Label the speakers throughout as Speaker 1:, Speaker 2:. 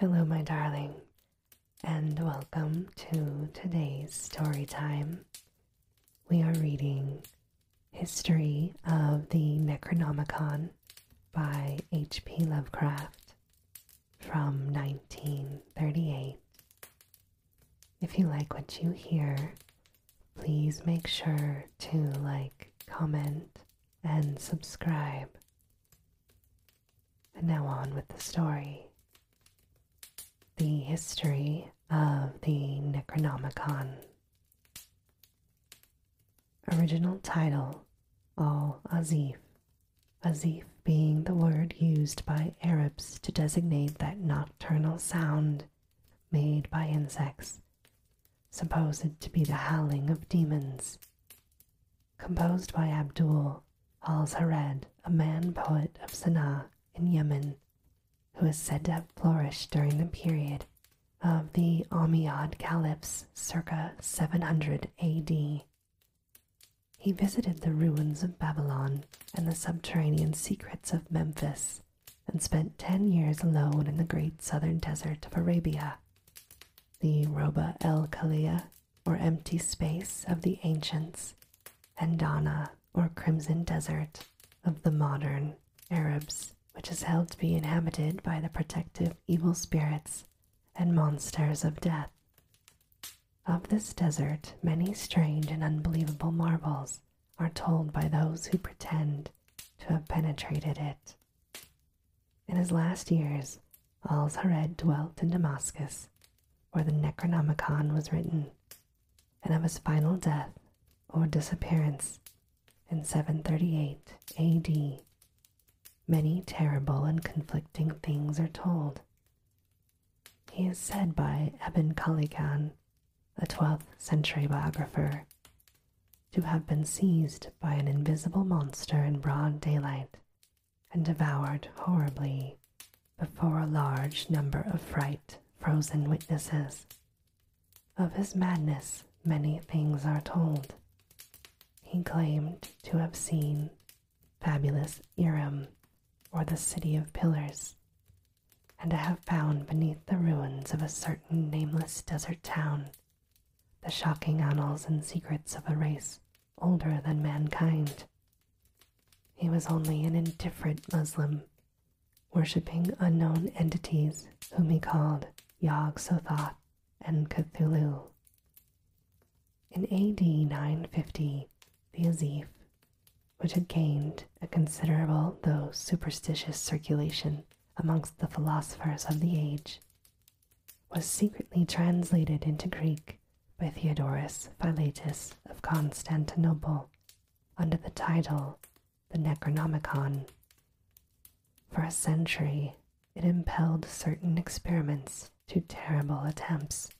Speaker 1: Hello, my darling, and welcome to today's story time. We are reading History of the Necronomicon by H.P. Lovecraft from 1938. If you like what you hear, please make sure to like, comment, and subscribe. And now on with the story. The history of the Necronomicon. Original title Al Azif. Azif being the word used by Arabs to designate that nocturnal sound made by insects, supposed to be the howling of demons. Composed by Abdul Alhazred, a man poet of Sana'a in Yemen, who is said to have flourished during the period of the Umayyad caliphs circa 700 AD. He visited the ruins of Babylon and the subterranean secrets of Memphis and spent ten years alone in the great southern desert of Arabia, the Roba el Khaliyeh, or empty space of the ancients, and Dahna, or crimson desert of the modern Arabs which is held to be inhabited by the protective evil spirits and monsters of death. Of this desert, many strange and unbelievable marvels are told by those who pretend to have penetrated it. In his last years, Alhazred dwelt in Damascus, where the Necronomicon was written, and of his final death or disappearance in 738 AD many terrible and conflicting things are told. He is said by Ibn Khallikan, a 12th century biographer, to have been seized by an invisible monster in broad daylight and devoured horribly before a large number of fright frozen witnesses. Of his madness, many things are told. He claimed to have seen fabulous Iram or the city of pillars, and I have found beneath the ruins of a certain nameless desert town the shocking annals and secrets of a race older than mankind. He was only an indifferent Muslim, worshipping unknown entities whom he called Yog Sothoth and Cthulhu. In AD 950, the Azif which had gained a considerable though superstitious circulation amongst the philosophers of the age, was secretly translated into Greek by Theodorus Philetas of Constantinople under the title The Necronomicon. For a century, it impelled certain experiments to terrible attempts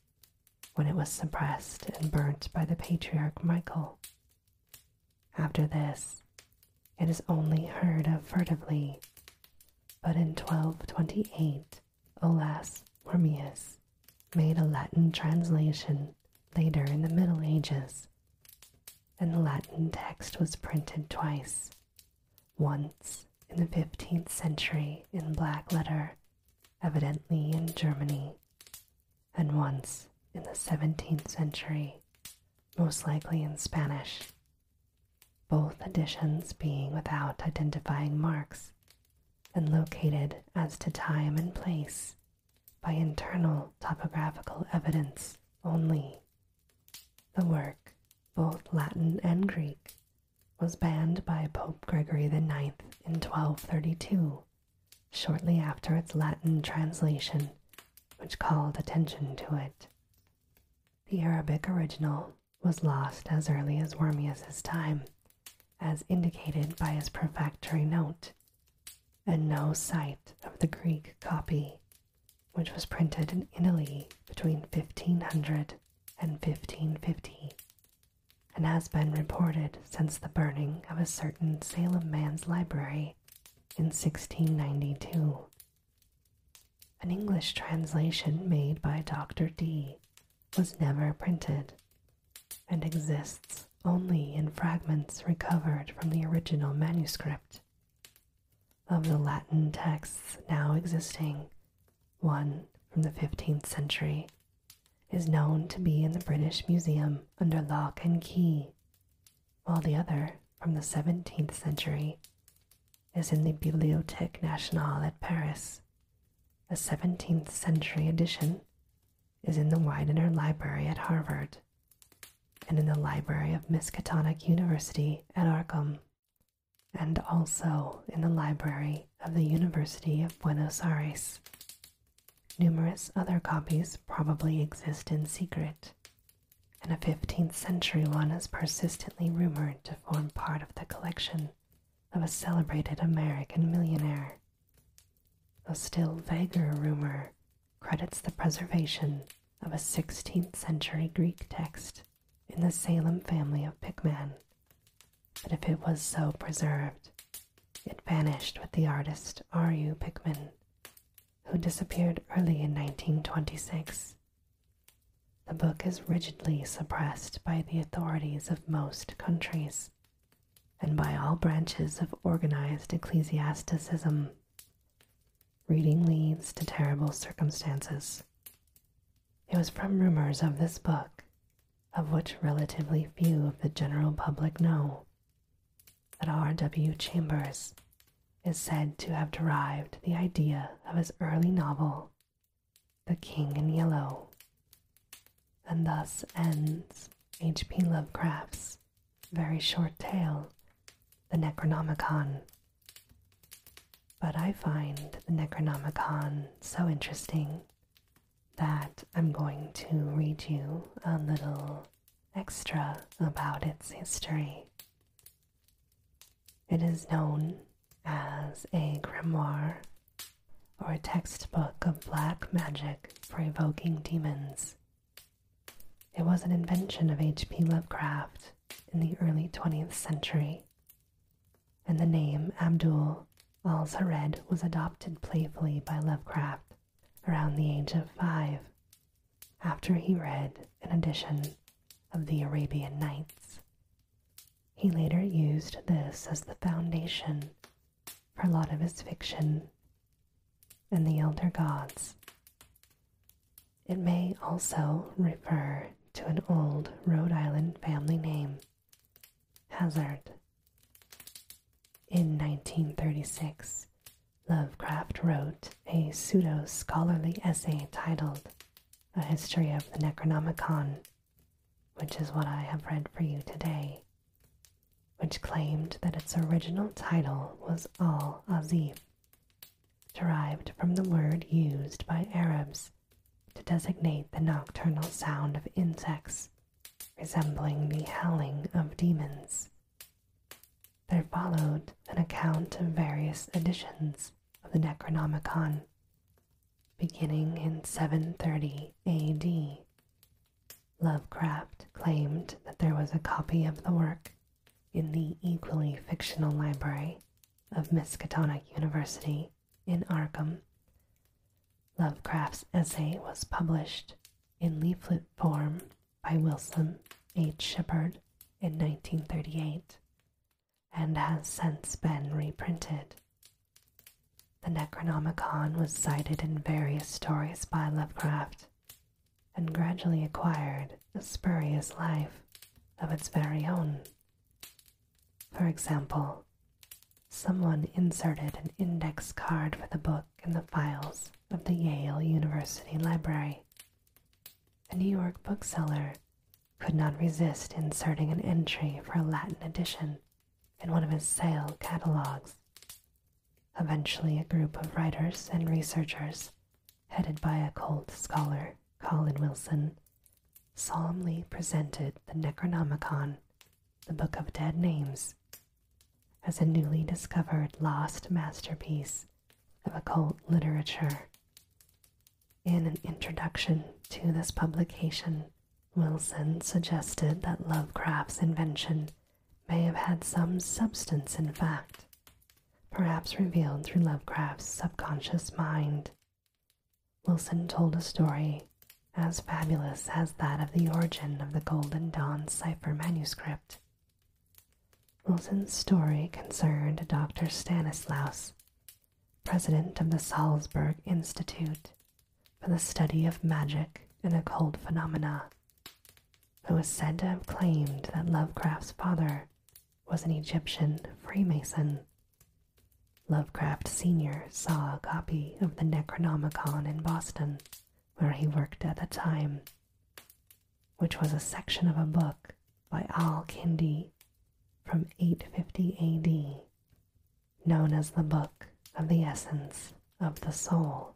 Speaker 1: when it was suppressed and burnt by the patriarch Michael. After this, it is only heard of furtively, but in 1228 Olaus Wormius made a Latin translation later in the Middle Ages, and the Latin text was printed twice, once in the 15th century in black letter, evidently in Germany, and once in the 17th century, most likely in Spanish both editions being without identifying marks and located as to time and place by internal topographical evidence only. The work, both Latin and Greek, was banned by Pope Gregory IX in 1232, shortly after its Latin translation, which called attention to it. The Arabic original was lost as early as Wormius's time as indicated by his prefatory note, and no sight of the Greek copy, which was printed in Italy between 1500 and 1550, and has been reported since the burning of a certain Salem man's library in 1692. An English translation made by Dr. Dee was never printed and exists only in fragments recovered from the original manuscript. Of the Latin texts now existing, one from the 15th century, is known to be in the British Museum under lock and key, while the other, from the 17th century, is in the Bibliothèque Nationale at Paris. A 17th century edition is in the Widener Library at Harvard and in the library of Miskatonic University at Arkham, and also in the library of the University of Buenos Aires. Numerous other copies probably exist in secret, and a 15th century one is persistently rumored to form part of the collection of a celebrated American millionaire. A still vaguer rumor credits the preservation of a 16th century Greek text in the Salem family of Pickman, but if it was so preserved, it vanished with the artist R.U. Pickman, who disappeared early in 1926. The book is rigidly suppressed by the authorities of most countries and by all branches of organized ecclesiasticism. Reading leads to terrible circumstances. It was from rumors of this book, of which relatively few of the general public know, that R.W. Chambers is said to have derived the idea of his early novel, The King in Yellow. And thus ends H.P. Lovecraft's very short tale, The Necronomicon. But I find the Necronomicon so interesting I'm going to read you a little extra about its history. It is known as a grimoire or a textbook of black magic for evoking demons. It was an invention of H.P. Lovecraft in the early 20th century, and the name Abdul Alhazred was adopted playfully by Lovecraft around the age of five after he read an edition of the Arabian Nights. He later used this as the foundation for a lot of his fiction and the Elder Gods. It may also refer to an old Rhode Island family name, Hazard. In 1936, Lovecraft wrote a pseudo scholarly essay titled A History of the Necronomicon, which is what I have read for you today, which claimed that its original title was Al Azif, derived from the word used by Arabs to designate the nocturnal sound of insects resembling the howling of demons. There followed an account of various editions of the Necronomicon, beginning in 730 AD. Lovecraft claimed that there was a copy of the work in the equally fictional library of Miskatonic University in Arkham. Lovecraft's essay was published in leaflet form by Wilson H. Shepherd in 1938 and has since been reprinted. The Necronomicon was cited in various stories by Lovecraft and gradually acquired a spurious life of its very own. For example, someone inserted an index card for the book in the files of the Yale University Library. A New York bookseller could not resist inserting an entry for a Latin edition in one of his sale catalogs. Eventually, a group of writers and researchers, headed by occult scholar Colin Wilson, solemnly presented the Necronomicon, the Book of Dead Names, as a newly discovered lost masterpiece of occult literature. In an introduction to this publication, Wilson suggested that Lovecraft's invention may have had some substance in fact, perhaps revealed through Lovecraft's subconscious mind. Wilson told a story as fabulous as that of the origin of the Golden Dawn cipher manuscript. Wilson's story concerned Dr. Stanislaus, president of the Salzburg Institute, for the study of magic and occult phenomena, who is said to have claimed that Lovecraft's father was an Egyptian Freemason. Lovecraft Sr. saw a copy of the Necronomicon in Boston, where he worked at the time, which was a section of a book by Al Kindi from 850 AD, known as the Book of the Essence of the Soul.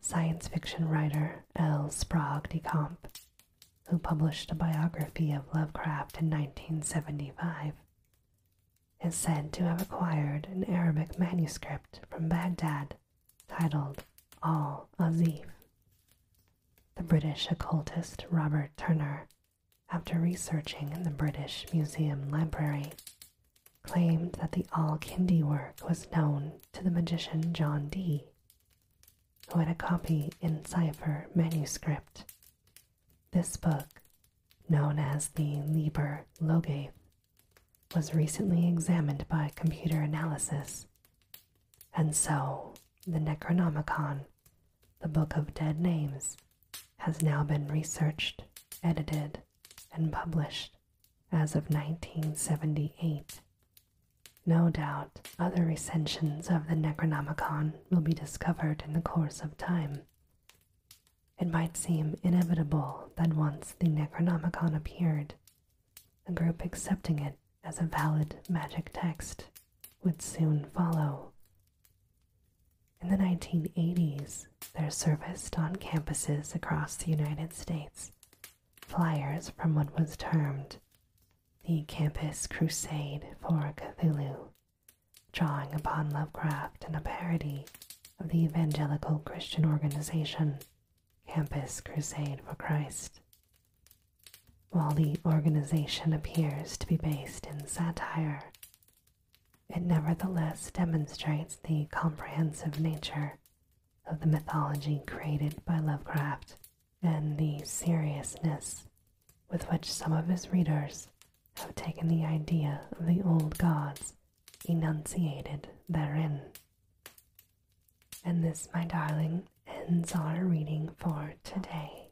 Speaker 1: Science fiction writer L. Sprague de Camp, who published a biography of Lovecraft in 1975, is said to have acquired an Arabic manuscript from Baghdad titled Al Azif. The British occultist Robert Turner, after researching in the British Museum Library, claimed that the Al Kindi work was known to the magician John Dee, who had a copy in cipher manuscript. This book, known as the Liber Logaeth, was recently examined by computer analysis, and so the Necronomicon, the Book of Dead Names, has now been researched, edited, and published as of 1978. No doubt other recensions of the Necronomicon will be discovered in the course of time. It might seem inevitable that once the Necronomicon appeared, a group accepting it as a valid magic text would soon follow. In the 1980s, there surfaced on campuses across the United States flyers from what was termed the Campus Crusade for Cthulhu, drawing upon Lovecraft and a parody of the evangelical Christian organization Campus Crusade for Christ. While the organization appears to be based in satire, it nevertheless demonstrates the comprehensive nature of the mythology created by Lovecraft and the seriousness with which some of his readers have taken the idea of the old gods enunciated therein. And this, my darling, ends our reading for today.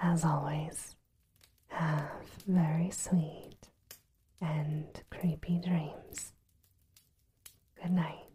Speaker 1: As always, have very sweet and creepy dreams. Good night.